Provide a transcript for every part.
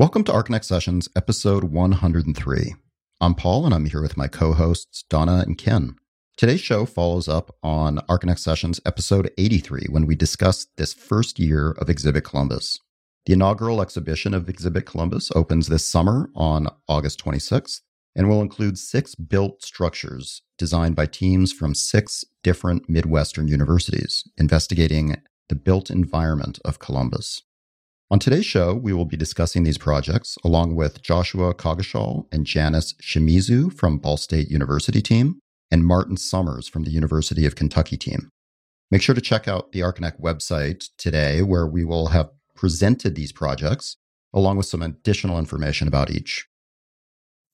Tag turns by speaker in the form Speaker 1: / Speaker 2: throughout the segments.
Speaker 1: Welcome to Archinect Sessions, episode 103. I'm Paul, and I'm here with my co hosts, Donna and Ken. Today's show follows up on Archinect Sessions, episode 83, when we discussed this first year of Exhibit Columbus. The inaugural exhibition of Exhibit Columbus opens this summer on August 26th and will include six built structures designed by teams from six different Midwestern universities investigating the built environment of Columbus. On today's show, we will be discussing these projects along with Joshua Coggeshall and Janice Shimizu from Ball State University team and Martin Summers from the University of Kentucky team. Make sure to check out the Archinect website today where we will have presented these projects along with some additional information about each.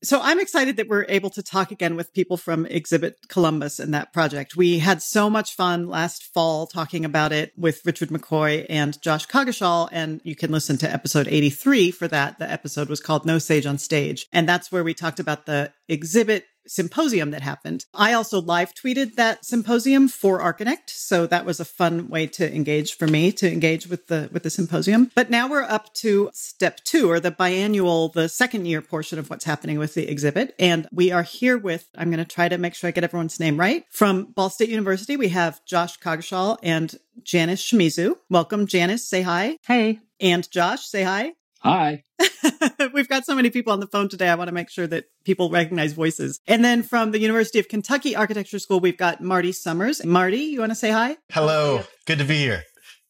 Speaker 2: So I'm excited that we're able to talk again with people from Exhibit Columbus and that project. We had so much fun last fall talking about it with Richard McCoy and Josh Coggeshall, and you can listen to episode 83 for that. The episode was called No Sage on Stage. And that's where we talked about the exhibit symposium that happened. I also live tweeted that symposium for Archinect, so that was a fun way to engage for me to engage with the with the symposium. But now we're up to step 2 or the biannual the second year portion of what's happening with the exhibit and we are here with I'm going to try to make sure I get everyone's name right. From Ball State University, we have Josh Coggeshall and Janice Shimizu. Welcome Janice, say hi.
Speaker 3: Hey.
Speaker 2: And Josh, say hi.
Speaker 4: Hi.
Speaker 2: We've got so many people on the phone today. I want to make sure that people recognize voices. And then from the University of Kentucky Architecture School, we've got Marty Summers. Marty, you want to say hi?
Speaker 5: Hello. Good to be here.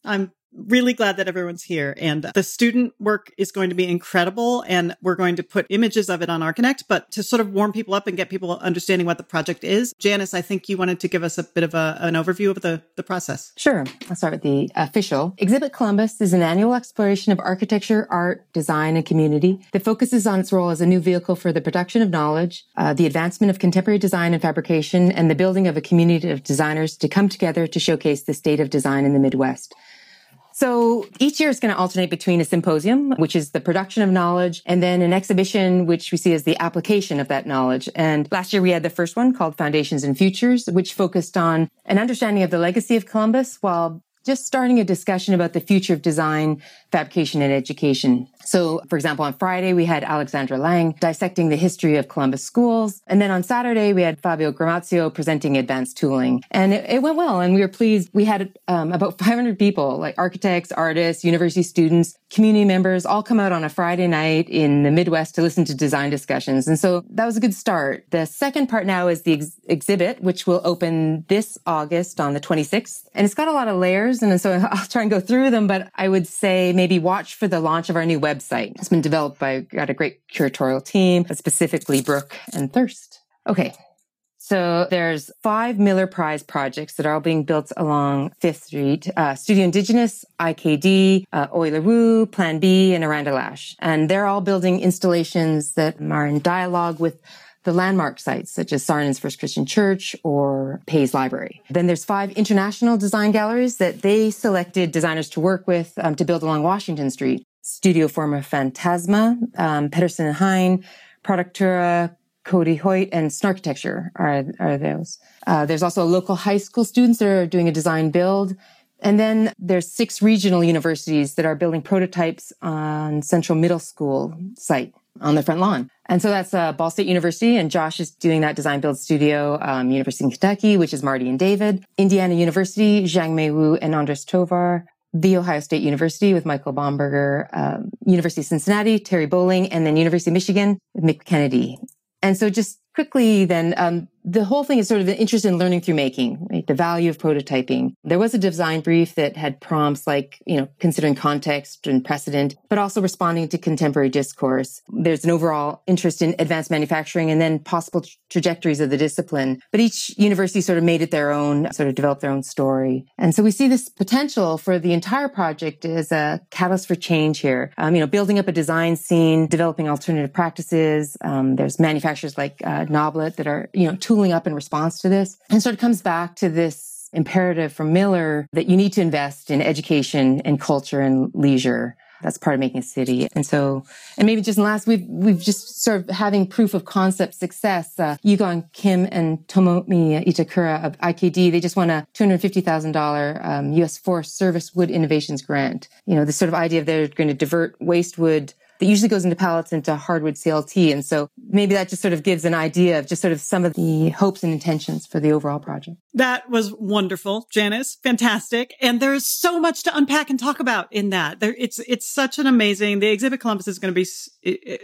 Speaker 2: I'm really glad that everyone's here. And the student work is going to be incredible. And we're going to put images of it on Archinect. But to sort of warm people up and get people understanding what the project is, Janice, I think you wanted to give us a bit of a, an overview of the, the process.
Speaker 3: Sure. I'll start with the official. Exhibit Columbus is an annual exploration of architecture, art, design, and community that focuses on its role as a new vehicle for the production of knowledge, uh, the advancement of contemporary design and fabrication, and the building of a community of designers to come together to showcase the state of design in the Midwest. So each year is going to alternate between a symposium, which is the production of knowledge, and then an exhibition, which we see as the application of that knowledge. And last year we had the first one called Foundations and Futures, which focused on an understanding of the legacy of Columbus while just starting a discussion about the future of design, fabrication, and education. So, for example, on Friday, we had Alexandra Lange dissecting the history of Columbus schools. And then on Saturday, we had Fabio Gramazio presenting advanced tooling. And it, it went well. And we were pleased. We had um, about 500 people, like architects, artists, university students, community members, all come out on a Friday night in the Midwest to listen to design discussions. And so that was a good start. The second part now is the ex- exhibit, which will open this August on the 26th. And it's got a lot of layers. And so I'll try and go through them, but I would say maybe watch for the launch of our new website. It's been developed by, got a great curatorial team, specifically Brooke and Thirst. Okay. So there's five Miller Prize projects that are all being built along Fifth Street, uh, Studio Indigenous, IKD, uh, Oyler Wu, Plan B, and Aranda Lasch. And they're all building installations that are in dialogue with the landmark sites such as Saarinen's First Christian Church or Pei's Library. Then there's five international design galleries that they selected designers to work with um, to build along Washington Street. Studio Formafantasma, um, Pedersen and Hein, Productora, Cody Hoyt, and Snarkitecture are, are those. Uh, there's also local high school students that are doing a design build. And then there's six regional universities that are building prototypes on Central Middle School site on the front lawn. And so that's uh, Ball State University, and Josh is doing that design build studio. Um, University of Kentucky, which is Marty and David. Indiana University, Zhang Mei Wu and Andres Tovar. The Ohio State University with Michael Bomberger, um, University of Cincinnati, Terry Boling, and then University of Michigan with Mick Kennedy. And so just quickly then, um, the whole thing is sort of an interest in learning through making, right? The value of prototyping. There was a design brief that had prompts like, you know, considering context and precedent, but also responding to contemporary discourse. There's an overall interest in advanced manufacturing and then possible tra- trajectories of the discipline. But each university sort of made it their own, sort of developed their own story. And so we see this potential for the entire project as a catalyst for change here. Um, you know, building up a design scene, developing alternative practices. Um, there's manufacturers like uh, Noblet that are, you know, tooling up in response to this. And so it comes back to this imperative from Miller that you need to invest in education and culture and leisure. That's part of making a city. And so, and maybe just last, we've, we've just sort of having proof of concept success. Uh, Yugon Kim and Tomomi Itakura of IKD, they just won a $250,000 um, U.S. Forest Service Wood Innovations Grant. You know, this sort of idea of they're going to divert waste wood that usually goes into pallets into hardwood CLT. And so maybe that just sort of gives an idea of just sort of some of the hopes and intentions for the overall project.
Speaker 2: That was wonderful, Janice. Fantastic. And there's so much to unpack and talk about in that. There, it's, it's such an amazing, the exhibit Columbus is going to be s-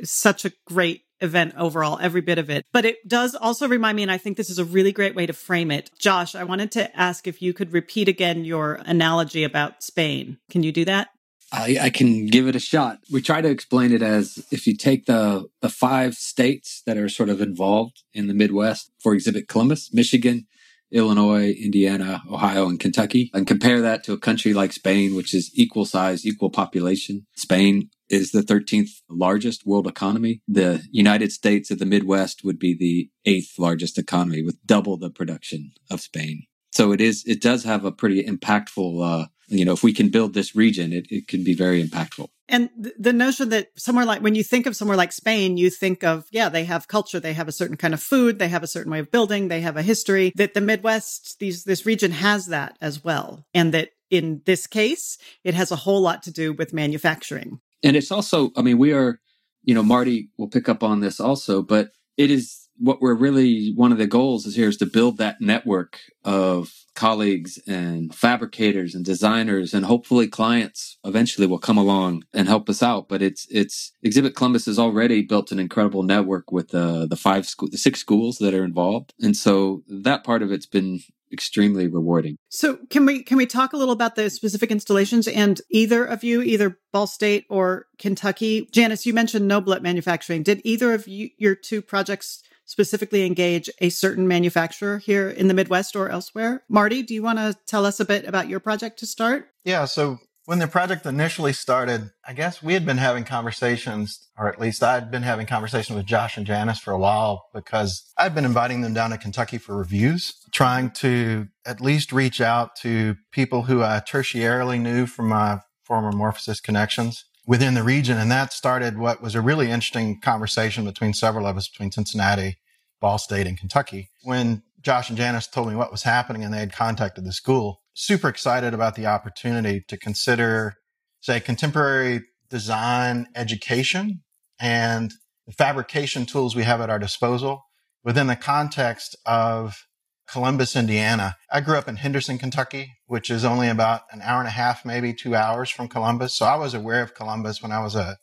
Speaker 2: such a great event overall, every bit of it. But it does also remind me, and I think this is a really great way to frame it. Josh, I wanted to ask if you could repeat again your analogy about Spain. Can you do that?
Speaker 4: I, I, can give it a shot. We try to explain it as if you take the, the five states that are sort of involved in the Midwest for Exhibit Columbus, Michigan, Illinois, Indiana, Ohio, and Kentucky, and compare that to a country like Spain, which is equal size, equal population. Spain is the 13th largest world economy. The United States of the Midwest would be the eighth largest economy with double the production of Spain. So it is, it does have a pretty impactful, uh, you know, if we can build this region, it, it can be very impactful.
Speaker 2: And the notion that somewhere like, when you think of somewhere like Spain, you think of, yeah, they have culture, they have a certain kind of food, they have a certain way of building, they have a history, that the Midwest, these, this region has that as well. And that in this case, it has a whole lot to do with manufacturing.
Speaker 4: And it's also, I mean, we are, you know, Marty will pick up on this also, but it is what we're really one of the goals is here is to build that network of colleagues and fabricators and designers and hopefully clients eventually will come along and help us out but it's it's exhibit columbus has already built an incredible network with the the five school the six schools that are involved and so that part of it's been extremely rewarding.
Speaker 2: So can we can we talk a little about the specific installations and either of you, either Ball State or Kentucky? Janice, you mentioned Noblet Manufacturing. Did either of you your two projects specifically engage a certain manufacturer here in the Midwest or elsewhere. Marty, do you want to tell us a bit about your project to start?
Speaker 5: Yeah. So when the project initially started, I guess we had been having conversations, or at least I'd been having conversations with Josh and Janice for a while because I'd been inviting them down to Kentucky for reviews, trying to at least reach out to people who I tertiarily knew from my former Morphosis connections within the region. And that started what was a really interesting conversation between several of us between Cincinnati, Ball State, and Kentucky. When Josh and Janice told me what was happening and they had contacted the school, super excited about the opportunity to consider, say, contemporary design education and the fabrication tools we have at our disposal within the context of Columbus, Indiana. I grew up in Henderson, Kentucky, which is only about an hour and a half, maybe two hours from Columbus. So I was aware of Columbus when I was a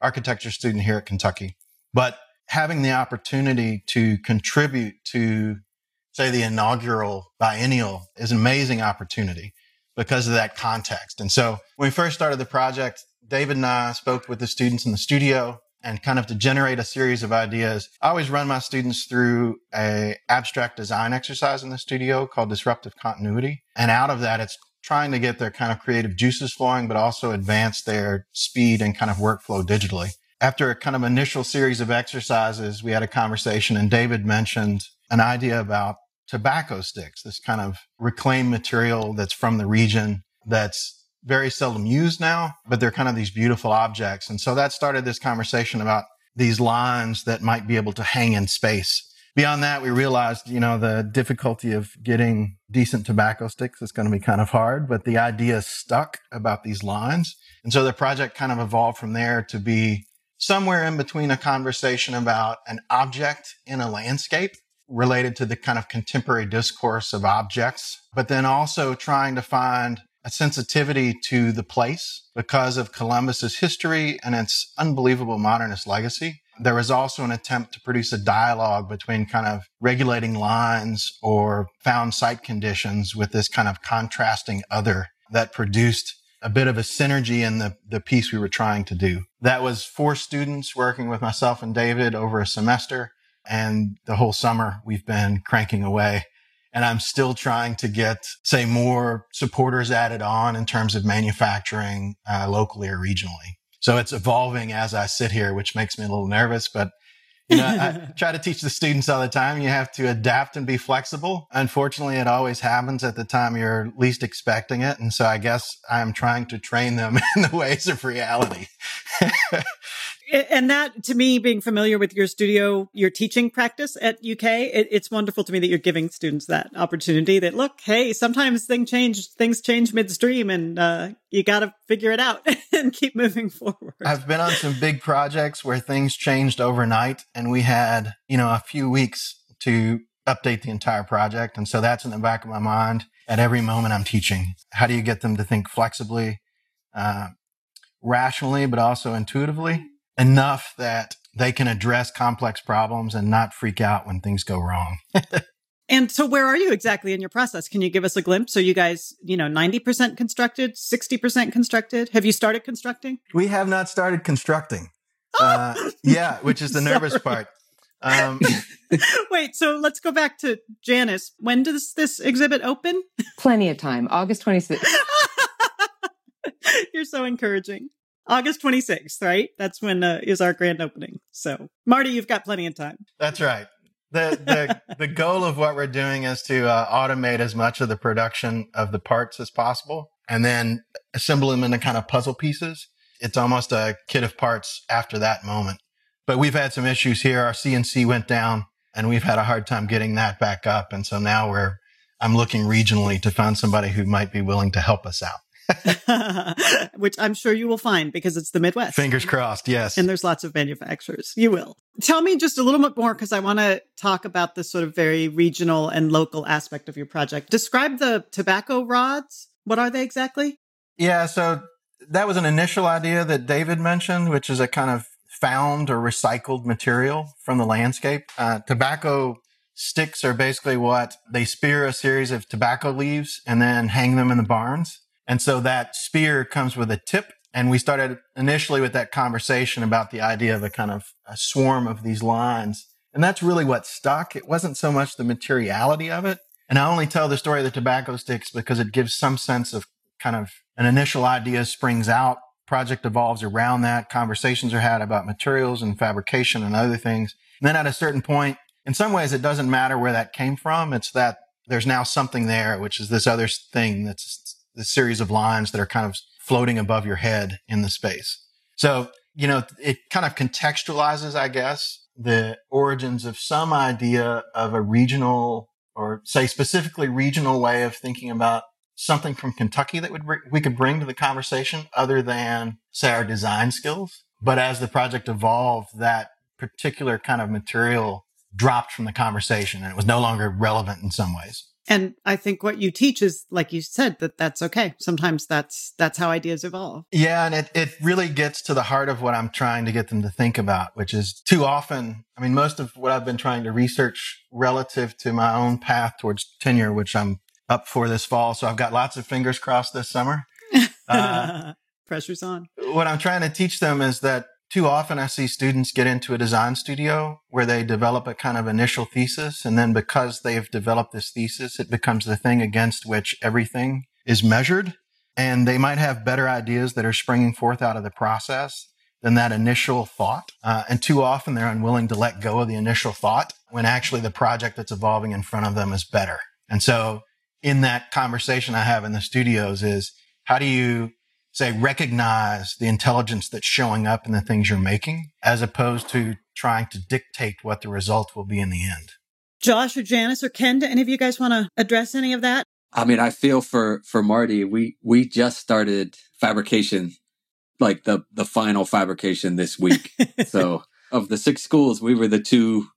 Speaker 5: architecture student here at Kentucky. But having the opportunity to contribute to, say, the inaugural biennial is an amazing opportunity because of that context. And so when we first started the project, David and I spoke with the students in the studio and kind of to generate a series of ideas. I always run my students through a abstract design exercise in the studio called disruptive continuity. And out of that, it's trying to get their kind of creative juices flowing, but also advance their speed and kind of workflow digitally. After a kind of initial series of exercises, we had a conversation and David mentioned an idea about tobacco sticks, this kind of reclaimed material that's from the region that's very seldom used now, but they're kind of these beautiful objects. And so that started this conversation about these lines that might be able to hang in space. Beyond that, we realized, you know, the difficulty of getting decent tobacco sticks is going to be kind of hard, but the idea stuck about these lines. And so the project kind of evolved from there to be somewhere in between a conversation about an object in a landscape related to the kind of contemporary discourse of objects, but then also trying to find a sensitivity to the place because of Columbus's history and its unbelievable modernist legacy. There was also an attempt to produce a dialogue between kind of regulating lines or found site conditions with this kind of contrasting other that produced a bit of a synergy in the, the piece we were trying to do. That was four students working with myself and David over a semester. And the whole summer we've been cranking away and I'm still trying to get, say, more supporters added on in terms of manufacturing uh, locally or regionally. So it's evolving as I sit here, which makes me a little nervous, but you know, I try to teach the students all the time. You have to adapt and be flexible. Unfortunately, it always happens at the time you're least expecting it. And so I guess I'm trying to train them in the ways of reality.
Speaker 2: and that to me being familiar with your studio your teaching practice at uk it, it's wonderful to me that you're giving students that opportunity that look hey sometimes things change things change midstream and uh, you got to figure it out and keep moving forward.
Speaker 5: I've been on some big projects where things changed overnight and we had you know a few weeks to update the entire project. And so that's in the back of my mind. At every moment i'm teaching. How do you get them to think flexibly uh, rationally but also intuitively enough that they can address complex problems and not freak out when things go wrong.
Speaker 2: and so where are you exactly in your process? Can you give us a glimpse? Are you guys, you know, 90% constructed, 60% constructed? Have you started constructing?
Speaker 5: We have not started constructing. Uh, yeah, which is the nervous part. Um,
Speaker 2: Wait, so let's go back to Janice. When does this exhibit open?
Speaker 3: Plenty of time. August 26th.
Speaker 2: You're so encouraging. August 26th, right? That's when uh, is our grand opening. So, Marty, you've got plenty of time.
Speaker 5: That's right. The the the goal of what we're doing is to uh, automate as much of the production of the parts as possible, and then assemble them into kind of puzzle pieces. It's almost a kit of parts after that moment. But we've had some issues here. Our CNC went down, and we've had a hard time getting that back up. And so now we're I'm looking regionally to find somebody who might be willing to help us out.
Speaker 2: which I'm sure you will find because it's the Midwest.
Speaker 5: Fingers crossed, yes.
Speaker 2: And there's lots of manufacturers. You will. Tell me just a little bit more because I want to talk about this sort of very regional and local aspect of your project. Describe the tobacco rods. What are they exactly?
Speaker 5: Yeah, so that was an initial idea that David mentioned, which is a kind of found or recycled material from the landscape. Uh, tobacco sticks are basically what they spear a series of tobacco leaves and then hang them in the barns. And so that spear comes with a tip. And we started initially with that conversation about the idea of a kind of a swarm of these lines. And that's really what stuck. It wasn't so much the materiality of it. And I only tell the story of the tobacco sticks because it gives some sense of kind of an initial idea springs out. Project evolves around that. Conversations are had about materials and fabrication and other things. And then at a certain point, in some ways, it doesn't matter where that came from. It's that there's now something there, which is this other thing that's the series of lines that are kind of floating above your head in the space. So, you know, it kind of contextualizes, I guess, the origins of some idea of a regional or say specifically regional way of thinking about something from Kentucky that we could bring to the conversation other than say our design skills. But as the project evolved, that particular kind of material dropped from the conversation and it was no longer relevant in some ways.
Speaker 2: And I think what you teach is, like you said, that that's okay. Sometimes that's that's how ideas evolve.
Speaker 5: Yeah, and it it really gets to the heart of what I'm trying to get them to think about, which is too often. I mean, most of what I've been trying to research relative to my own path towards tenure, which I'm up for this fall. So I've got lots of fingers crossed this summer.
Speaker 2: Uh, Pressure's on.
Speaker 5: What I'm trying to teach them is that too often I see students get into a design studio where they develop a kind of initial thesis. And then because they've developed this thesis, it becomes the thing against which everything is measured. And they might have better ideas that are springing forth out of the process than that initial thought. Uh, and too often they're unwilling to let go of the initial thought when actually the project that's evolving in front of them is better. And so in that conversation I have in the studios is how do you say recognize the intelligence that's showing up in the things you're making as opposed to trying to dictate what the result will be in the end.
Speaker 2: Josh or Janice or Ken, do any of you guys want to address any of that?
Speaker 4: I mean, I feel for for Marty. We we just started fabrication, like the the final fabrication this week. so of the six schools, we were the two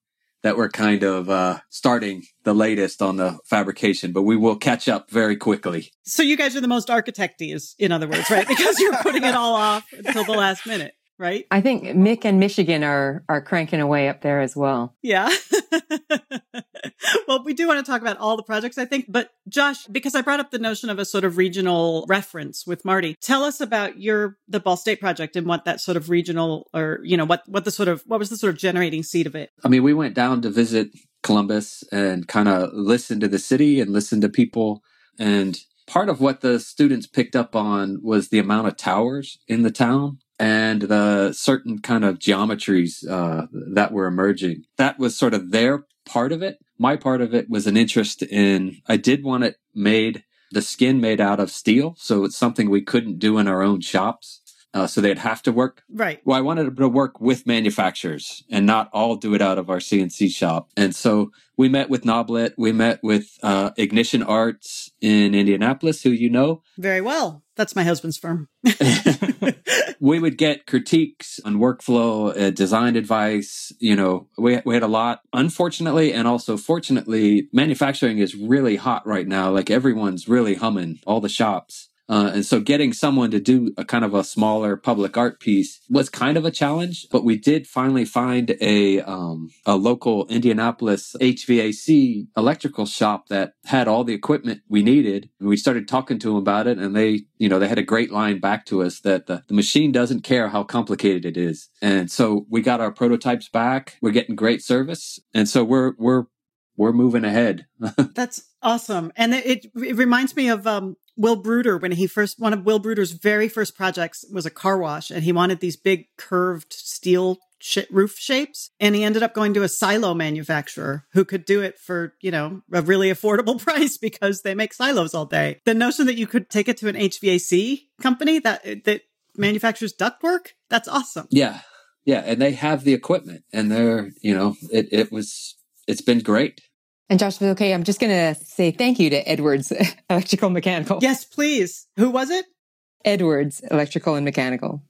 Speaker 4: that we're kind of uh, starting the latest on the fabrication, but we will catch up very quickly.
Speaker 2: So you guys are the most architecty, is in other words, right? Because you're putting it all off until the last minute right?
Speaker 3: I think Mick and Michigan are are cranking away up there as well.
Speaker 2: Yeah. well, we do want to talk about all the projects, I think. But Josh, because I brought up the notion of a sort of regional reference with Marty, tell us about your the Ball State project and what that sort of regional or you know what what the sort of what was the sort of generating seed of it.
Speaker 4: I mean, we went down to visit Columbus and kind of listen to the city and listen to people and part of what the students picked up on was the amount of towers in the town and the certain kind of geometries uh, that were emerging. That was sort of their part of it. My part of it was an interest in, I did want it made, the skin made out of steel. So it's something we couldn't do in our own shops. Uh, so they'd have to work.
Speaker 2: Right.
Speaker 4: Well, I wanted to work with manufacturers and not all do it out of our CNC shop. And so we met with Noblet. We met with uh, Ignition Arts in Indianapolis, who you know.
Speaker 2: Very well. That's my husband's firm.
Speaker 4: we would get critiques on workflow, uh, design advice. You know, we, we had a lot. Unfortunately, and also fortunately, manufacturing is really hot right now. Like everyone's really humming, all the shops. Uh, and so getting someone to do a kind of a smaller public art piece was kind of a challenge, but we did finally find a, um, a local Indianapolis HVAC electrical shop that had all the equipment we needed. And we started talking to them about it and they, you know, they had a great line back to us that the, the machine doesn't care how complicated it is. And so we got our prototypes back. We're getting great service. And so we're, we're, we're moving ahead.
Speaker 2: That's awesome. And it, it reminds me of um, Will Bruder, when he first, one of Will Bruder's very first projects was a car wash, and he wanted these big curved steel sh- roof shapes. And he ended up going to a silo manufacturer who could do it for, you know, a really affordable price because they make silos all day. The notion that you could take it to an HVAC company that, that manufactures ductwork, that's awesome.
Speaker 4: Yeah. Yeah. And they have the equipment and they're, you know, it, it was, it's been great.
Speaker 3: And Josh, was okay, I'm just going to say thank you to Edwards Electrical Mechanical.
Speaker 2: Yes, please. Who was it?
Speaker 3: Edwards Electrical and Mechanical.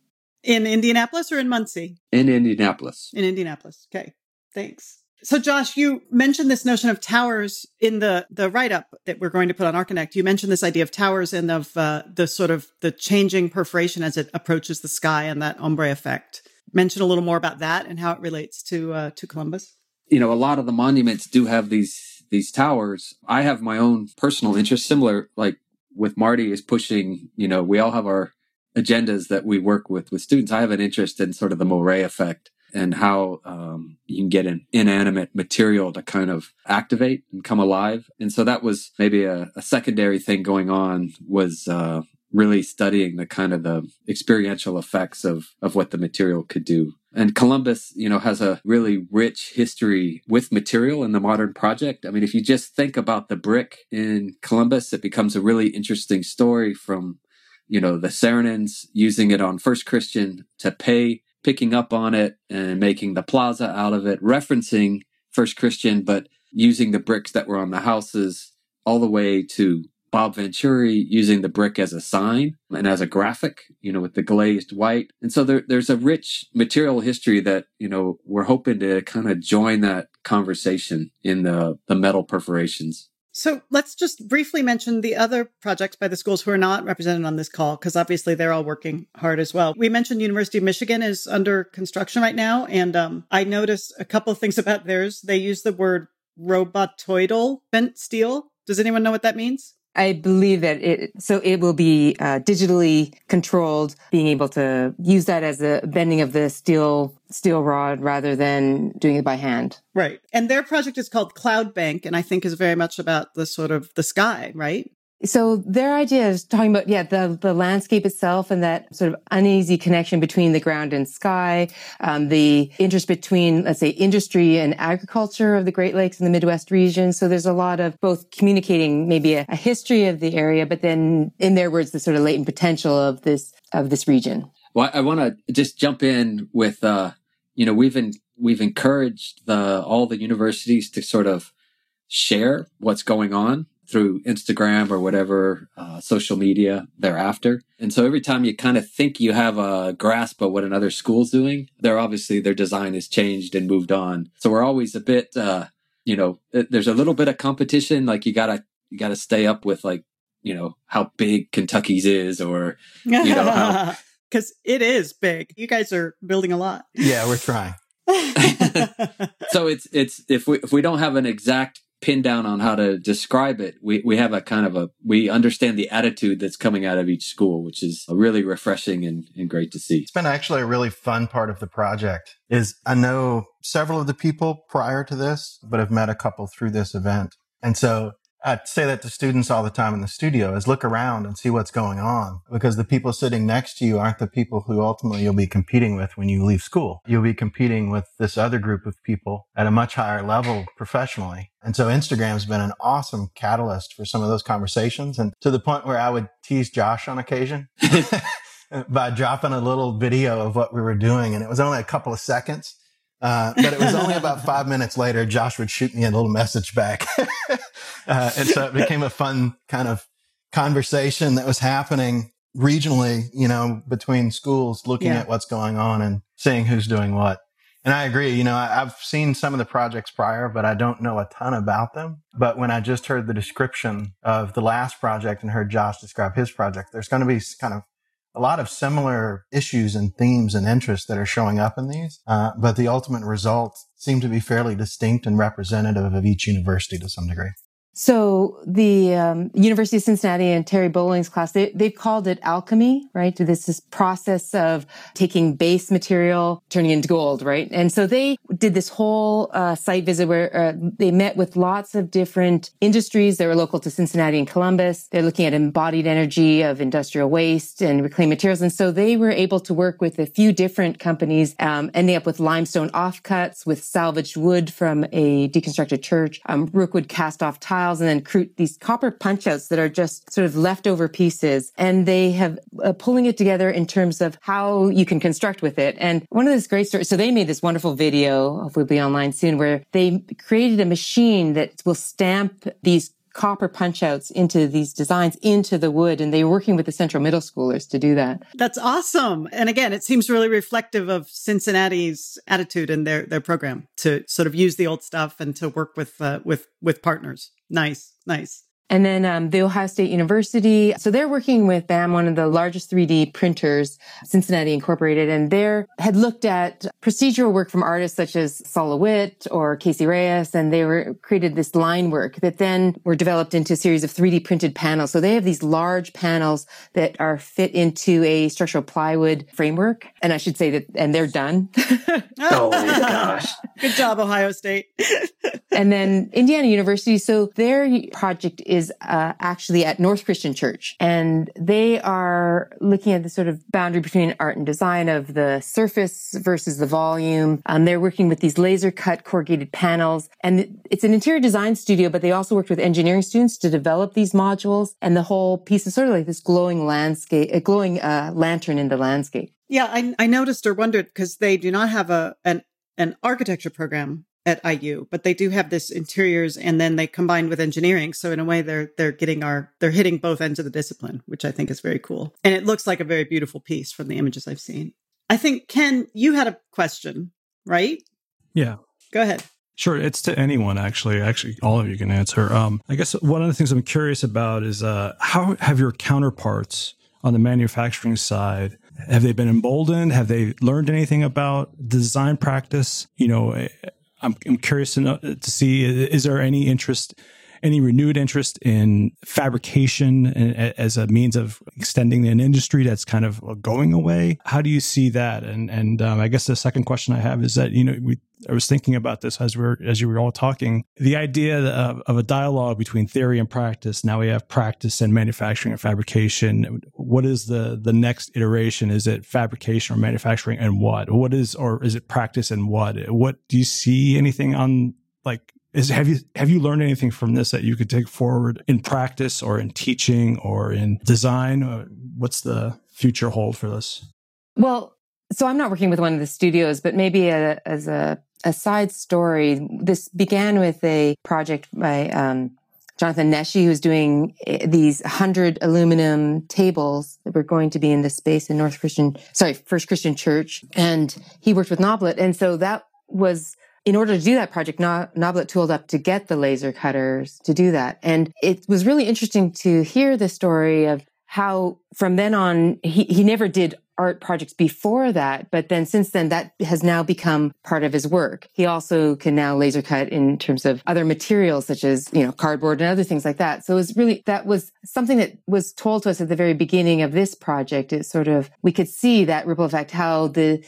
Speaker 2: In Indianapolis or in Muncie?
Speaker 4: In Indianapolis.
Speaker 2: In Indianapolis. Okay. Thanks. So Josh, you mentioned this notion of towers in the the write up that we're going to put on Archinect. You mentioned this idea of towers and of uh, the sort of the changing perforation as it approaches the sky and that ombre effect. Mention a little more about that and how it relates to uh, to Columbus.
Speaker 4: You know, a lot of the monuments do have these these towers. I have my own personal interest, similar like with Marty is pushing, you know, we all have our agendas that we work with with students. I have an interest in sort of the moire effect and how um, you can get an inanimate material to kind of activate and come alive. And so that was maybe a, a secondary thing going on was uh, really studying the kind of the experiential effects of of what the material could do. And Columbus, you know, has a really rich history with material in the modern project. I mean, if you just think about the brick in Columbus, it becomes a really interesting story from, you know, the Saarinen using it on First Christian to Pei, picking up on it and making the plaza out of it, referencing First Christian, but using the bricks that were on the houses all the way to Bob Venturi using the brick as a sign and as a graphic, you know, with the glazed white. And so there, there's a rich material history that, you know, we're hoping to kind of join that conversation in the, the metal perforations.
Speaker 2: So let's just briefly mention the other projects by the schools who are not represented on this call, because obviously they're all working hard as well. We mentioned University of Michigan is under construction right now. And um, I noticed a couple of things about theirs. They use the word robotoidal bent steel. Does anyone know what that means?
Speaker 3: I believe that it, so it will be uh, digitally controlled, being able to use that as a bending of the steel, steel rod rather than doing it by hand.
Speaker 2: Right. And their project is called Cloud Bank, and I think is very much about the sort of the sky, right?
Speaker 3: So their idea is talking about, yeah, the, the landscape itself and that sort of uneasy connection between the ground and sky, um, the interest between, let's say, industry and agriculture of the Great Lakes and the Midwest region. So there's a lot of both communicating maybe a, a history of the area, but then in their words, the sort of latent potential of this, of this region.
Speaker 4: Well, I want to just jump in with, uh, you know, we've, in, we've encouraged the, all the universities to sort of share what's going on through Instagram or whatever uh, social media thereafter. And so every time you kind of think you have a grasp of what another school's doing, they're obviously their design has changed and moved on. So we're always a bit, uh, you know, there's a little bit of competition. Like you gotta, you gotta stay up with like, you know, how big Kentucky's is or, you know, how.
Speaker 2: Cause it is big. You guys are building a lot.
Speaker 5: Yeah, we're trying.
Speaker 4: so it's, it's, if we, if we don't have an exact pin down on how to describe it, we, we have a kind of a, we understand the attitude that's coming out of each school, which is really refreshing and, and great to see.
Speaker 5: It's been actually a really fun part of the project is I know several of the people prior to this, but have met a couple through this event. And so I say that to students all the time in the studio is look around and see what's going on because the people sitting next to you aren't the people who ultimately you'll be competing with when you leave school. You'll be competing with this other group of people at a much higher level professionally. And so Instagram's been an awesome catalyst for some of those conversations and to the point where I would tease Josh on occasion. by dropping a little video of what we were doing. And it was only a couple of seconds. Uh, but it was only about five minutes later, Josh would shoot me a little message back. uh, and so it became a fun kind of conversation that was happening regionally, you know, between schools, looking yeah. at what's going on and seeing who's doing what. And I agree. You know, I, have seen some of the projects prior, but I don't know a ton about them. But when I just heard the description of the last project and heard Josh describe his project, there's going to be kind of a lot of similar issues and themes and interests that are showing up in these. Uh, but the ultimate results seem to be fairly distinct and representative of each university to some degree.
Speaker 3: So the um, University of Cincinnati and Terry Boling's class, they, they've called it alchemy, right? This is process of taking base material, turning into gold, right? And so they did this whole uh, site visit where uh, they met with lots of different industries that were local to Cincinnati and Columbus. They're looking at embodied energy of industrial waste and reclaimed materials. And so they were able to work with a few different companies, um, ending up with limestone offcuts, with salvaged wood from a deconstructed church, um, rookwood cast off tile, and then these copper punch outs that are just sort of leftover pieces. And they have uh, pulling it together in terms of how you can construct with it. And one of those great stories, so they made this wonderful video, hopefully be online soon, where they created a machine that will stamp these copper punch outs into these designs into the wood and they were working with the central middle schoolers to do that.
Speaker 2: That's awesome. And again it seems really reflective of cincinnati's attitude and their their program to sort of use the old stuff and to work with uh, with with partners. Nice nice
Speaker 3: and then um, the Ohio State University. So they're working with BAM, one of the largest 3D printers, Cincinnati Incorporated, and they had looked at procedural work from artists such as Sol LeWitt or Casey Reas, and they were created this line work that then were developed into a series of 3D printed panels. So they have these large panels that are fit into a structural plywood framework. And I should say that, and they're done.
Speaker 2: oh my gosh. Good job, Ohio State.
Speaker 3: and then Indiana University. So their project is is uh, actually at North Christian Church, and they are looking at the sort of boundary between art and design of the surface versus the volume. Um, they're working with these laser cut corrugated panels, and it's an interior design studio, but they also worked with engineering students to develop these modules, and the whole piece is sort of like this glowing landscape, a glowing uh, lantern in the landscape.
Speaker 2: Yeah, I, I noticed or wondered because they do not have a an an architecture program at IU, but they do have this interiors and then they combine with engineering. So in a way, they're, they're getting our, they're hitting both ends of the discipline, which I think is very cool. And it looks like a very beautiful piece from the images I've seen. I think, Ken, you had a question, right?
Speaker 6: Yeah.
Speaker 2: Go ahead.
Speaker 6: Sure, it's to anyone actually. Actually, all of you can answer. Um, I guess one of the things I'm curious about is uh, how have your counterparts on the manufacturing side have they been emboldened? Have they learned anything about design practice? You know, I'm, I'm curious to know to see is there any interest any renewed interest in fabrication as a means of extending an industry that's kind of going away? How do you see that? And and um, I guess the second question I have is that you know we I was thinking about this as we are as you were all talking. The idea of, of, a dialogue between theory and practice. Now we have practice and manufacturing and fabrication. What is the the next iteration? Is it fabrication or manufacturing and what? What is or is it practice and what? What do you see anything on like is have you have you learned anything from this that you could take forward in practice or in teaching or in design? Uh, what's the future hold for this?
Speaker 3: Well, so I'm not working with one of the studios, but maybe a, as a a side story. This began with a project by um, Jonathan Nesci, who's doing eh, these hundred aluminum tables that were going to be in the space in North Christian, sorry, First Christian Church. And he worked with Noblet. And so that was, in order to do that project, Noblet tooled up to get the laser cutters to do that. And it was really interesting to hear the story of how from then on, he, he never did art projects before that, but then since then that has now become part of his work. He also can now laser cut in terms of other materials such as, you know, cardboard and other things like that. So it was really, that was something that was told to us at the very beginning of this project. It sort of, we could see that ripple effect, how the,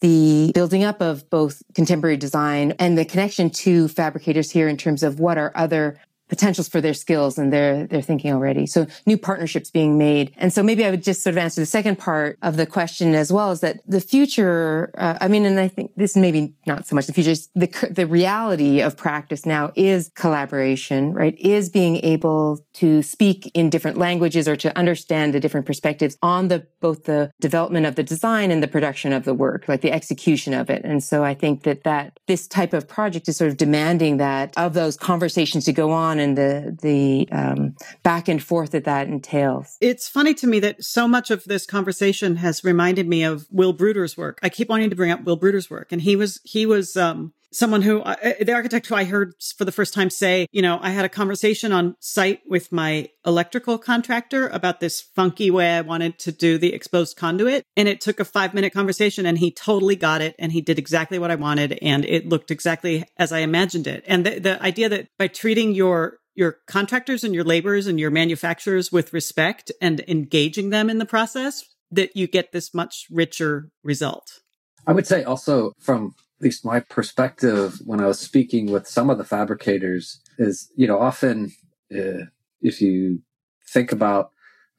Speaker 3: the building up of both contemporary design and the connection to fabricators here in terms of what are other potentials for their skills and their their thinking already. So new partnerships being made. And so maybe I would just sort of answer the second part of the question as well is that the future. Uh, I mean, and I think this maybe not so much the future. The the reality of practice now is collaboration, right? Is being able to speak in different languages or to understand the different perspectives on the both the development of the design and the production of the work, like the execution of it. And so I think that that this type of project is sort of demanding that of those conversations to go on and the the um, back and forth that that entails.
Speaker 2: It's funny to me that so much of this conversation has reminded me of Will Bruder's work. I keep wanting to bring up Will Bruder's work, and he was he was um, someone who uh, the architect who I heard for the first time say, you know, I had a conversation on site with my electrical contractor about this funky way I wanted to do the exposed conduit. And it took a five minute conversation and he totally got it. And he did exactly what I wanted. And it looked exactly as I imagined it. And the, the idea that by treating your your contractors and your laborers and your manufacturers with respect and engaging them in the process that you get this much richer result.
Speaker 4: I would say also from at least my perspective when I was speaking with some of the fabricators is, you know, often uh, if you think about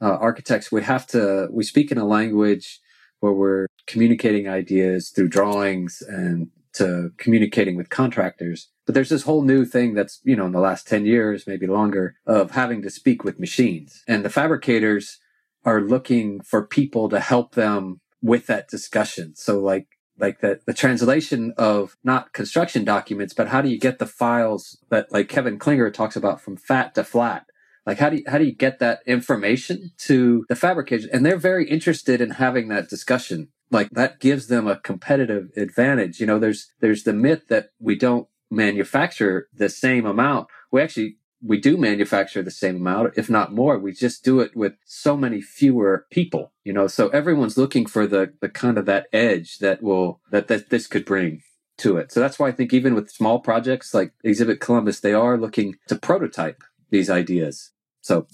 Speaker 4: uh, architects, we have to, we speak in a language where we're communicating ideas through drawings and to communicating with contractors. But there's this whole new thing that's, you know, in the last 10 years, maybe longer, of having to speak with machines. And the fabricators are looking for people to help them with that discussion. So like like the, the translation of not construction documents, but how do you get the files that like Kevin Klinger talks about from fat to flat? Like how do you, how do you get that information to the fabricators? And they're very interested in having that discussion. Like that gives them a competitive advantage. You know, there's, there's the myth that we don't manufacture the same amount. We actually we do manufacture the same amount, if not more. We just do it with so many fewer people, you know. So everyone's looking for the the kind of that edge that will that that this could bring to it. So that's why I think even with small projects like Exhibit Columbus, they are looking to prototype these ideas. So,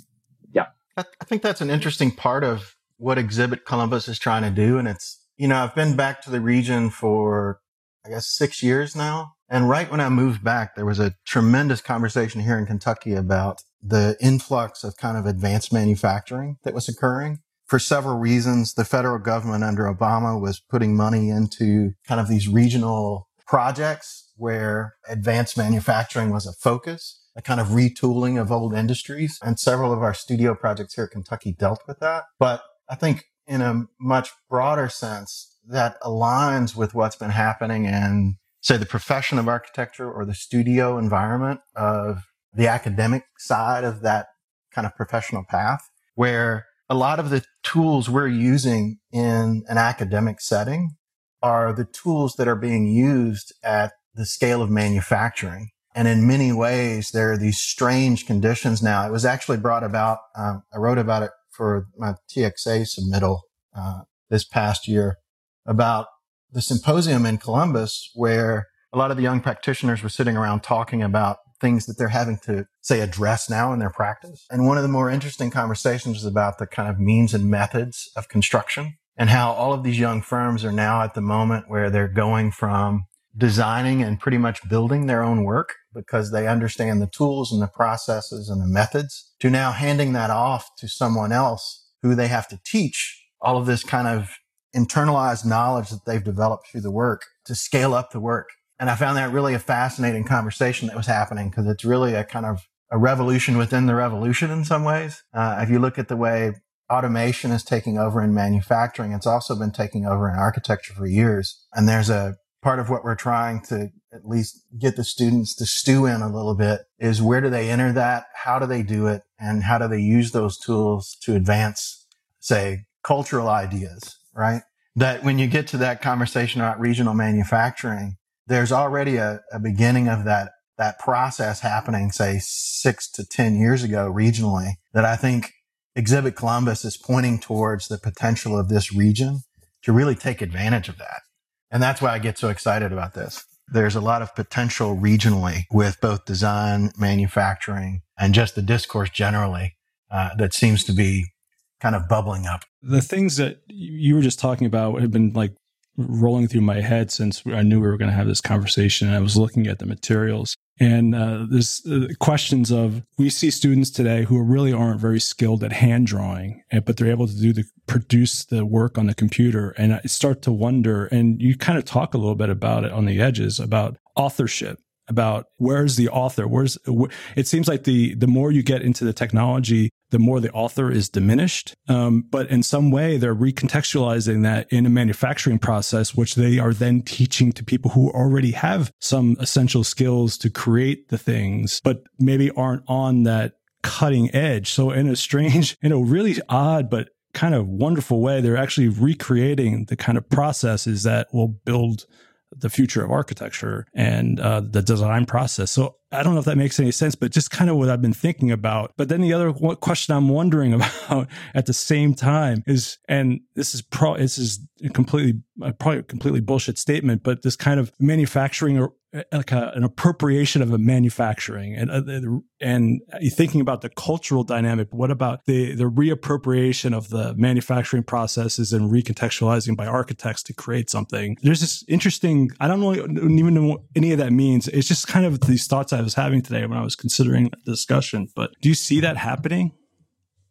Speaker 4: yeah,
Speaker 5: I, think that's an interesting part of what Exhibit Columbus is trying to do, and it's you know I've been back to the region for I guess six years now and right when I moved back, there was a tremendous conversation here in Kentucky about the influx of kind of advanced manufacturing that was occurring. For several reasons, the federal government under Obama was putting money into kind of these regional projects where advanced manufacturing was a focus, a kind of retooling of old industries. And several of our studio projects here at Kentucky dealt with that. But I think in a much broader sense, that aligns with what's been happening in say the profession of architecture or the studio environment of the academic side of that kind of professional path where a lot of the tools we're using in an academic setting are the tools that are being used at the scale of manufacturing. And in many ways, there are these strange conditions now. It was actually brought about, um, I wrote about it for my TXA submittal uh, this past year about the symposium in Columbus where a lot of the young practitioners were sitting around talking about things that they're having to say address now in their practice. And one of the more interesting conversations was about the kind of means and methods of construction and how all of these young firms are now at the moment where they're going from designing and pretty much building their own work because they understand the tools and the processes and the methods to now handing that off to someone else who they have to teach all of this kind of internalized knowledge that they've developed through the work to scale up the work. And I found that really a fascinating conversation that was happening because it's really a kind of a revolution within the revolution in some ways. Uh, if you look at the way automation is taking over in manufacturing, it's also been taking over in architecture for years. And there's a part of what we're trying to at least get the students to stew in a little bit is where do they enter that? How do they do it? And how do they use those tools to advance, say, cultural ideas right? That when you get to that conversation about regional manufacturing, there's already a, a beginning of that that process happening, say six to 10 years ago regionally, that I think Exhibit Columbus is pointing towards the potential of this region to really take advantage of that. And that's why I get so excited about this. There's a lot of potential regionally with both design, manufacturing, and just the discourse generally uh, that seems to be kind of bubbling up.
Speaker 6: The things that you were just talking about have been like rolling through my head since I knew we were going to have this conversation. I was looking at the materials. And uh, there's uh, questions of we see students today who really aren't very skilled at hand drawing, but they're able to do the produce the work on the computer. And I start to wonder, and you kind of talk a little bit about it on the edges about authorship about where's the author where's it seems like the the more you get into the technology the more the author is diminished. Um, but in some way they're recontextualizing that in a manufacturing process which they are then teaching to people who already have some essential skills to create the things but maybe aren't on that cutting edge. So in a strange in a really odd but kind of wonderful way they're actually recreating the kind of processes that will build the future of architecture and uh, the design process. So I don't know if that makes any sense, but just kind of what I've been thinking about. But then the other question I'm wondering about at the same time is, and this is pro, this is completely, uh, probably completely bullshit statement, but this kind of manufacturing or like a, an appropriation of a manufacturing and uh, and thinking about the cultural dynamic what about the the reappropriation of the manufacturing processes and recontextualizing by architects to create something? There's this interesting i don't know even know what any of that means. It's just kind of these thoughts i was having today when i was considering the discussion but do you see that happening?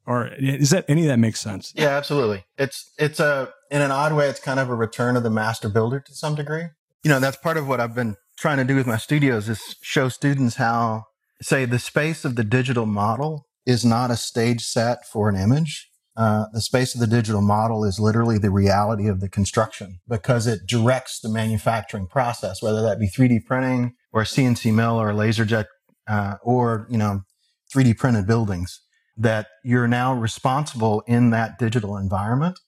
Speaker 6: Or is that any of that makes sense?
Speaker 5: Yeah absolutely. It's it's a in an odd way it's kind of a return of the master builder to some degree. You know that's part of what i've been trying to do with my studios is show students how, say, the space of the digital model is not a stage set for an image. Uh, the space of the digital model is literally the reality of the construction because it directs the manufacturing process, whether that be 3D printing or a CNC mill or a laser jet, uh, or, you know, 3D printed buildings that you're now responsible in that digital environment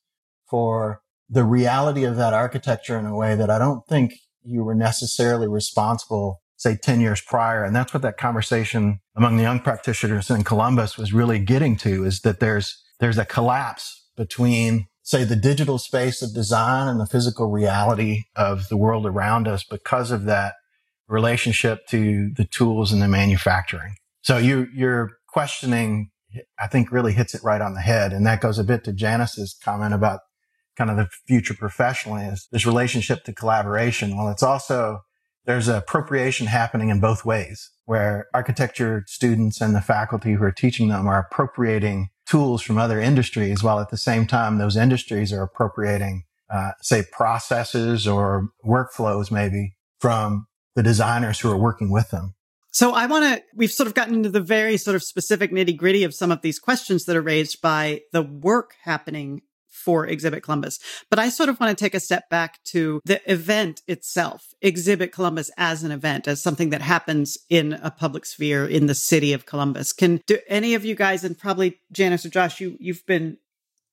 Speaker 5: for the reality of that architecture in a way that I don't think you were necessarily responsible, say 10 years prior. And that's what that conversation among the young practitioners in Columbus was really getting to is that there's, there's a collapse between say the digital space of design and the physical reality of the world around us because of that relationship to the tools and the manufacturing. So you, you're questioning, I think really hits it right on the head. And that goes a bit to Janice's comment about kind of the future professionally is this relationship to collaboration. Well, it's also, there's appropriation happening in both ways where architecture students and the faculty who are teaching them are appropriating tools from other industries while at the same time those industries are appropriating uh, say processes or workflows maybe from the designers who are working with them
Speaker 2: so I want to, we've sort of gotten into the very sort of specific nitty gritty of some of these questions that are raised by the work happening for Exhibit Columbus. But I sort of want to take a step back to the event itself, Exhibit Columbus as an event, as something that happens in a public sphere in the city of Columbus. Can do any of you guys, and probably Janice or Josh, you, you've been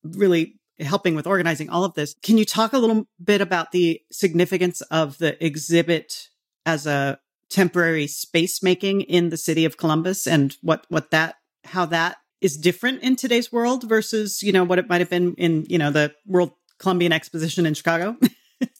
Speaker 2: really helping with organizing all of this. Can you talk a little bit about the significance of the exhibit as a temporary space making in the city of Columbus and what, what that, how that is different in today's world versus, you know, what it might have been in, you know, the World Columbian Exposition in Chicago?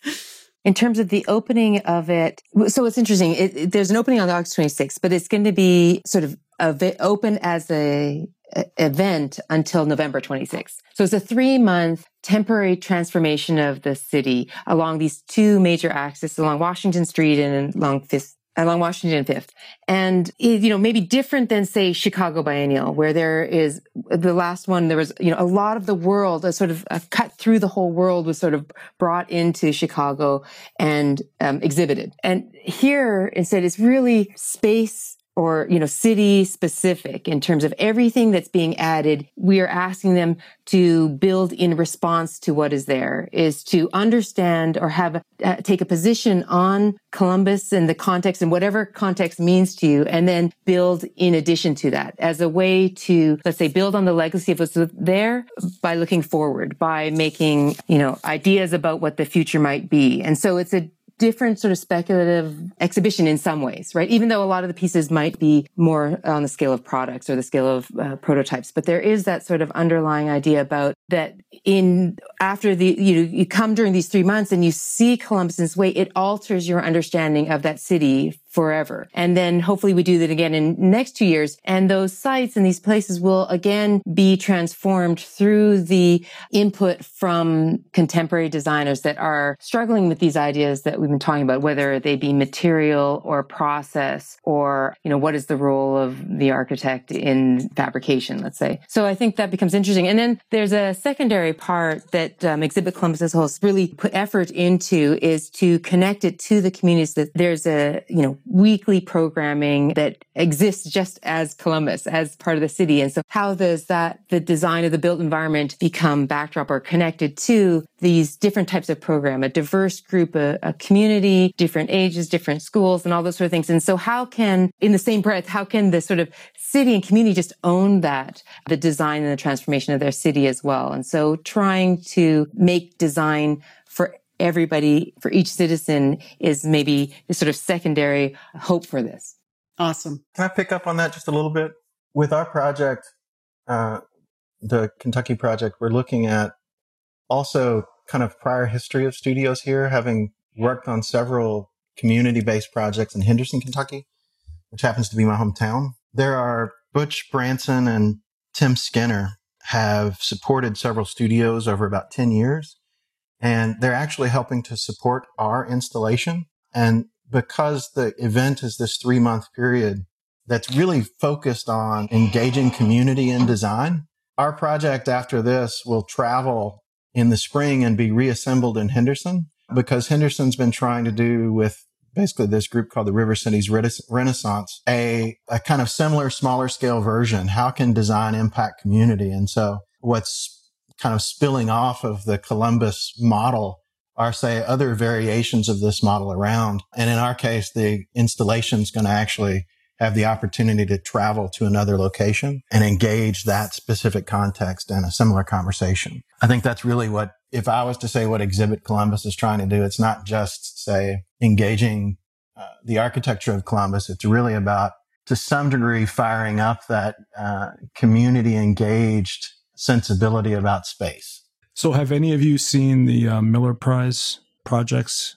Speaker 3: in terms of the opening of it, so it's interesting. It, it, there's an opening on August 26th, but it's going to be sort of open as a, a event until November 26th. So it's a three month temporary transformation of the city along these two major axes, along Washington Street and along Fifth along Washington Fifth. And, you know, maybe different than say Chicago Biennial, where there is the last one, there was, you know, a lot of the world, a sort of a cut through the whole world was sort of brought into Chicago and um, exhibited. And here instead it's really space or, you know, city specific in terms of everything that's being added. We are asking them to build in response to what is there is to understand or have, uh, take a position on Columbus and the context and whatever context means to you and then build in addition to that as a way to, let's say, build on the legacy of what's there by looking forward, by making, you know, ideas about what the future might be. And so it's a different sort of speculative exhibition in some ways, right? Even though a lot of the pieces might be more on the scale of products or the scale of uh, prototypes, but there is that sort of underlying idea about that in after the you know, you come during these three months and you see Columbus in this way, it alters your understanding of that city forever. And then hopefully we do that again in next two years. And those sites and these places will again be transformed through the input from contemporary designers that are struggling with these ideas that we've been talking about, whether they be material or process or, you know, what is the role of the architect in fabrication, let's say. So I think that becomes interesting. And then there's a secondary part that um, Exhibit Columbus as a whole really put effort into is to connect it to the communities that there's a, you know, weekly programming that exists just as Columbus, as part of the city. And so how does that, the design of the built environment become backdrop or connected to these different types of program, a diverse group, a, a community, different ages, different schools and all those sort of things. And so how can, in the same breath, how can the sort of city and community just own that, the design and the transformation of their city as well? And so trying to make design for everybody, for each citizen is maybe the sort of secondary hope for this.
Speaker 2: Awesome.
Speaker 5: Can I pick up on that just a little bit? With our project, uh, the Kentucky project, we're looking at also kind of prior history of studios here, having worked on several community based projects in Henderson, Kentucky, which happens to be my hometown. There are Butch Branson and Tim Skinner have supported several studios over about 10 years and they're actually helping to support our installation. And because the event is this three month period that's really focused on engaging community in design, our project after this will travel in the spring and be reassembled in Henderson because Henderson's been trying to do with basically this group called the River Cities Renaissance, a, a kind of similar, smaller scale version. How can design impact community? And so what's kind of spilling off of the Columbus model are say other variations of this model around. And in our case, the installation is going to actually have the opportunity to travel to another location and engage that specific context in a similar conversation. I think that's really what, if I was to say what Exhibit Columbus is trying to do, it's not just say engaging uh, the architecture of Columbus. It's really about to some degree firing up that uh, community engaged sensibility about space.
Speaker 6: So, have any of you seen the uh, Miller Prize projects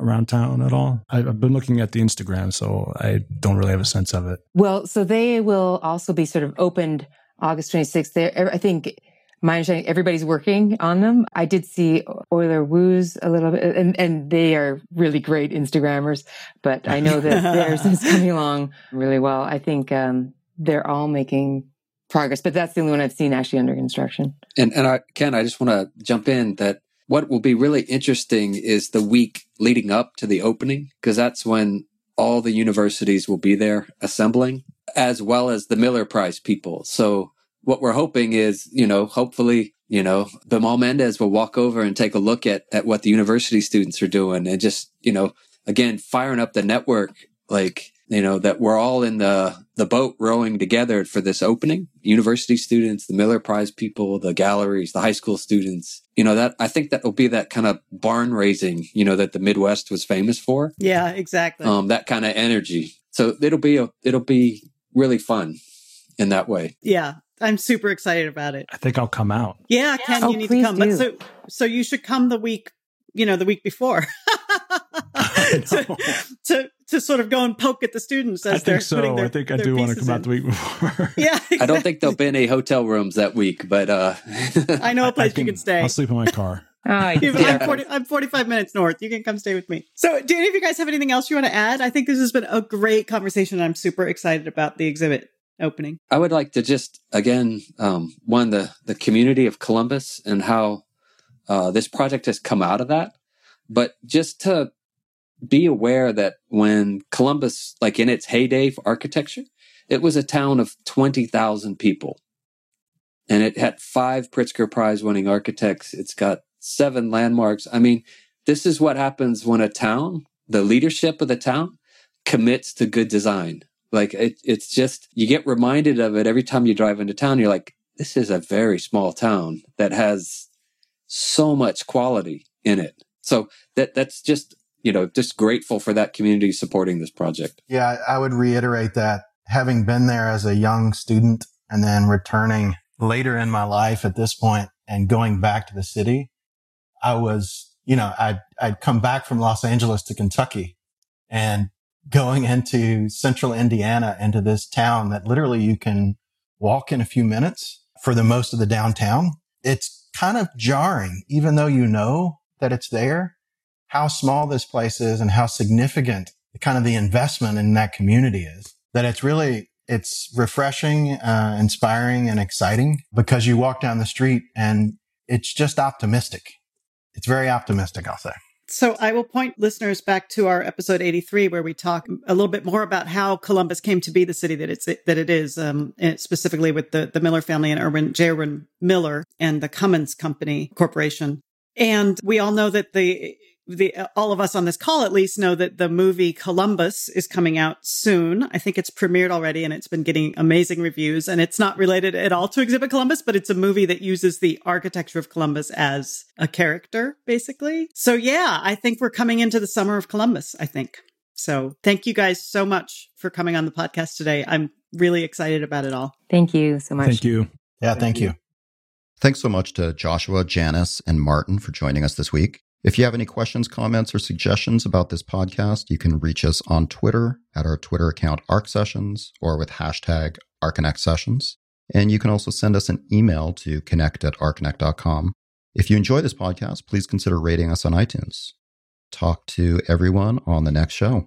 Speaker 6: around town at all? I've been looking at the Instagram, so I don't really have a sense of it.
Speaker 3: Well, so they will also be sort of opened August 26th. There, I think my understanding, everybody's working on them. I did see Oyler Wu's a little bit, and, and they are really great Instagrammers, but I know that theirs is coming along really well. I think um, they're all making progress, but that's the only one I've seen actually under construction.
Speaker 4: And and I, Ken, I just want to jump in that what will be really interesting is the week leading up to the opening because that's when all the universities will be there assembling, as well as the Miller Prize people. So what we're hoping is, you know, hopefully, you know, Bimal Mendis will walk over and take a look at at what the university students are doing and just, you know, again, firing up the network like you know that we're all in the the boat rowing together for this opening. University students the miller prize people the galleries the high school students. You know that i think that will be that kind of barn raising you know that the midwest was famous for.
Speaker 2: Yeah exactly.
Speaker 4: Um that kind of energy. So it'll be a it'll be really fun in that way.
Speaker 2: Yeah i'm super excited about it.
Speaker 6: I think i'll come out.
Speaker 2: Yeah ken
Speaker 3: oh,
Speaker 2: you need to come
Speaker 3: do.
Speaker 2: but so so you should come the week you know the week before. To, to, to sort of go and poke at the students as
Speaker 6: I
Speaker 2: they're
Speaker 6: think so.
Speaker 2: putting their,
Speaker 6: I think I
Speaker 2: their
Speaker 6: do want to come
Speaker 2: in.
Speaker 6: out the week before.
Speaker 2: Yeah, exactly.
Speaker 4: i don't think there'll be any hotel rooms that week but uh
Speaker 2: I know a place
Speaker 6: I
Speaker 2: you can stay.
Speaker 6: I'll sleep in my car.
Speaker 3: Oh, yeah.
Speaker 2: I'm, 40, I'm 45 minutes north. You can come stay with me. So, do any of you guys have anything else you want to add? I think this has been a great conversation. I'm super excited about the exhibit opening.
Speaker 4: I would like to just again um, one the the community of Columbus and how uh, this project has come out of that, but just to be aware that when Columbus, like in its heyday for architecture, it was a town of twenty thousand people, and it had five Pritzker Prize winning architects. It's got seven landmarks. I mean, this is what happens when a town, the leadership of the town, commits to good design. Like it, it's just you get reminded of it every time you drive into town. You're like, this is a very small town that has so much quality in it. So that that's just you know just grateful for that community supporting this project.
Speaker 5: Yeah, I would reiterate that having been there as a young student and then returning later in my life at this point and going back to the city, I was, you know, I'd, I'd come back from Los Angeles to Kentucky and going into central Indiana into this town that literally you can walk in a few minutes for the most of the downtown. It's kind of jarring, even though you know that it's there, how small this place is and how significant kind of the investment in that community is that it's really it's refreshing, uh, inspiring, and exciting because you walk down the street and it's just optimistic. It's very optimistic, I'll say.
Speaker 2: So I will point listeners back to our episode 83, where we talk a little bit more about how Columbus came to be the city that it's that it is, um, specifically with the the Miller family and Irwin J. Miller and the Cummins Company Corporation. And we all know that the the all of us on this call at least know that the movie Columbus is coming out soon. I think it's premiered already and it's been getting amazing reviews and it's not related at all to Exhibit Columbus, but it's a movie that uses the architecture of Columbus as a character basically. So yeah, I think we're coming into the summer of Columbus, I think. So thank you guys so much for coming on the podcast today. I'm really excited about it all.
Speaker 3: Thank you so much.
Speaker 6: Thank you.
Speaker 5: Yeah, thank, thank you. you.
Speaker 1: Thanks so much to Joshua, Janice, and Martin for joining us this week. If you have any questions, comments, or suggestions about this podcast, you can reach us on Twitter at our Twitter account Arc Sessions or with hashtag Archinect Sessions. And you can also send us an email to connect at archinect.com. If you enjoy this podcast, please consider rating us on iTunes. Talk to everyone on the next show.